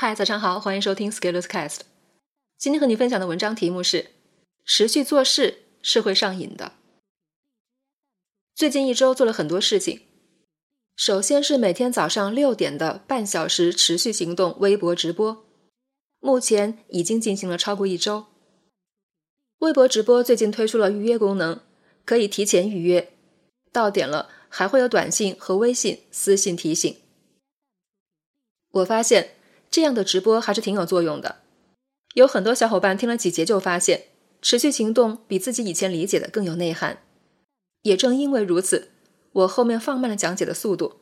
嗨，早上好，欢迎收听 Scalers Cast。今天和你分享的文章题目是：持续做事是会上瘾的。最近一周做了很多事情，首先是每天早上六点的半小时持续行动微博直播，目前已经进行了超过一周。微博直播最近推出了预约功能，可以提前预约，到点了还会有短信和微信私信提醒。我发现这样的直播还是挺有作用的，有很多小伙伴听了几节就发现，持续行动比自己以前理解的更有内涵。也正因为如此，我后面放慢了讲解的速度，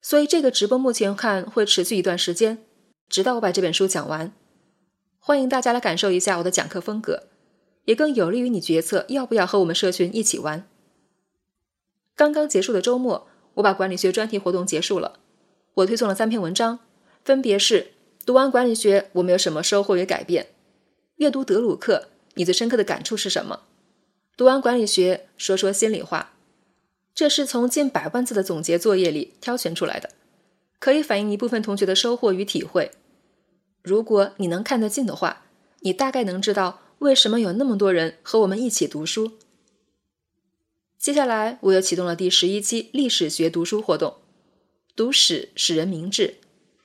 所以这个直播目前看会持续一段时间，直到我把这本书讲完。欢迎大家来感受一下我的讲课风格，也更有利于你决策要不要和我们社群一起玩。刚刚结束的周末，我把管理学专题活动结束了，我推送了三篇文章。分别是读完管理学，我们有什么收获与改变？阅读德鲁克，你最深刻的感触是什么？读完管理学，说说心里话。这是从近百万字的总结作业里挑选出来的，可以反映一部分同学的收获与体会。如果你能看得进的话，你大概能知道为什么有那么多人和我们一起读书。接下来，我又启动了第十一期历史学读书活动，读史使人明智。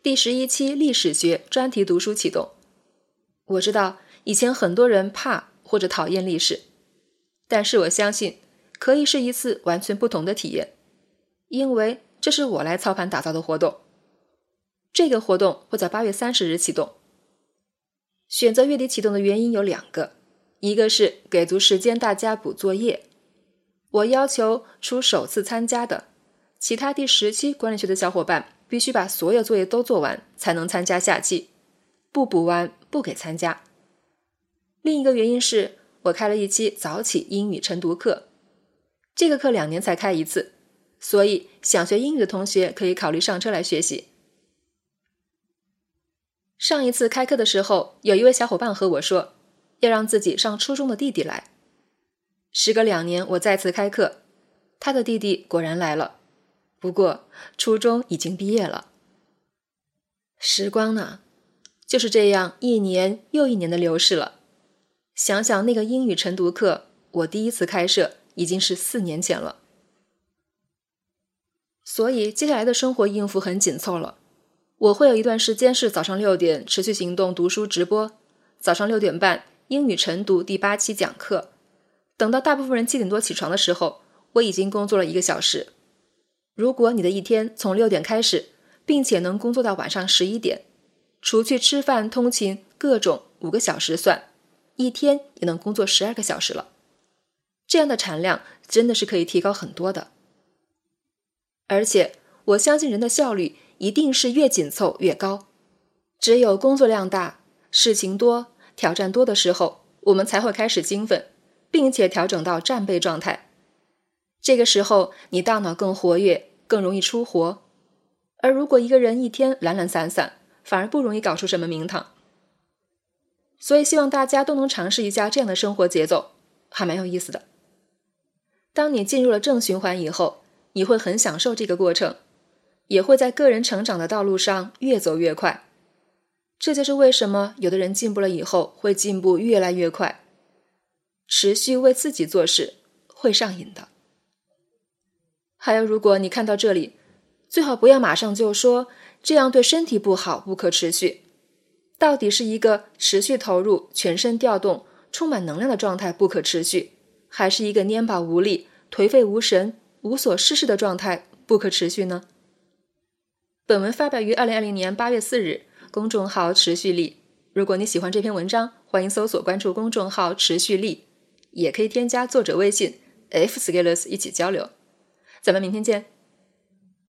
第十一期历史学专题读书启动。我知道以前很多人怕或者讨厌历史，但是我相信可以是一次完全不同的体验，因为这是我来操盘打造的活动。这个活动会在八月三十日启动。选择月底启动的原因有两个，一个是给足时间大家补作业，我要求除首次参加的其他第十期管理学的小伙伴。必须把所有作业都做完，才能参加下期。不补完不给参加。另一个原因是我开了一期早起英语晨读课，这个课两年才开一次，所以想学英语的同学可以考虑上车来学习。上一次开课的时候，有一位小伙伴和我说，要让自己上初中的弟弟来。时隔两年，我再次开课，他的弟弟果然来了。不过，初中已经毕业了。时光呢，就是这样一年又一年的流逝了。想想那个英语晨读课，我第一次开设已经是四年前了。所以，接下来的生活应付很紧凑了。我会有一段时间是早上六点持续行动读书直播，早上六点半英语晨读第八期讲课。等到大部分人七点多起床的时候，我已经工作了一个小时。如果你的一天从六点开始，并且能工作到晚上十一点，除去吃饭、通勤各种五个小时算，一天也能工作十二个小时了。这样的产量真的是可以提高很多的。而且我相信人的效率一定是越紧凑越高。只有工作量大、事情多、挑战多的时候，我们才会开始兴奋，并且调整到战备状态。这个时候，你大脑更活跃，更容易出活。而如果一个人一天懒懒散散，反而不容易搞出什么名堂。所以，希望大家都能尝试一下这样的生活节奏，还蛮有意思的。当你进入了正循环以后，你会很享受这个过程，也会在个人成长的道路上越走越快。这就是为什么有的人进步了以后会进步越来越快。持续为自己做事会上瘾的。还有，如果你看到这里，最好不要马上就说这样对身体不好，不可持续。到底是一个持续投入、全身调动、充满能量的状态不可持续，还是一个蔫巴无力、颓废无神、无所事事的状态不可持续呢？本文发表于二零二零年八月四日，公众号“持续力”。如果你喜欢这篇文章，欢迎搜索关注公众号“持续力”，也可以添加作者微信 f scalers 一起交流。咱们明天见。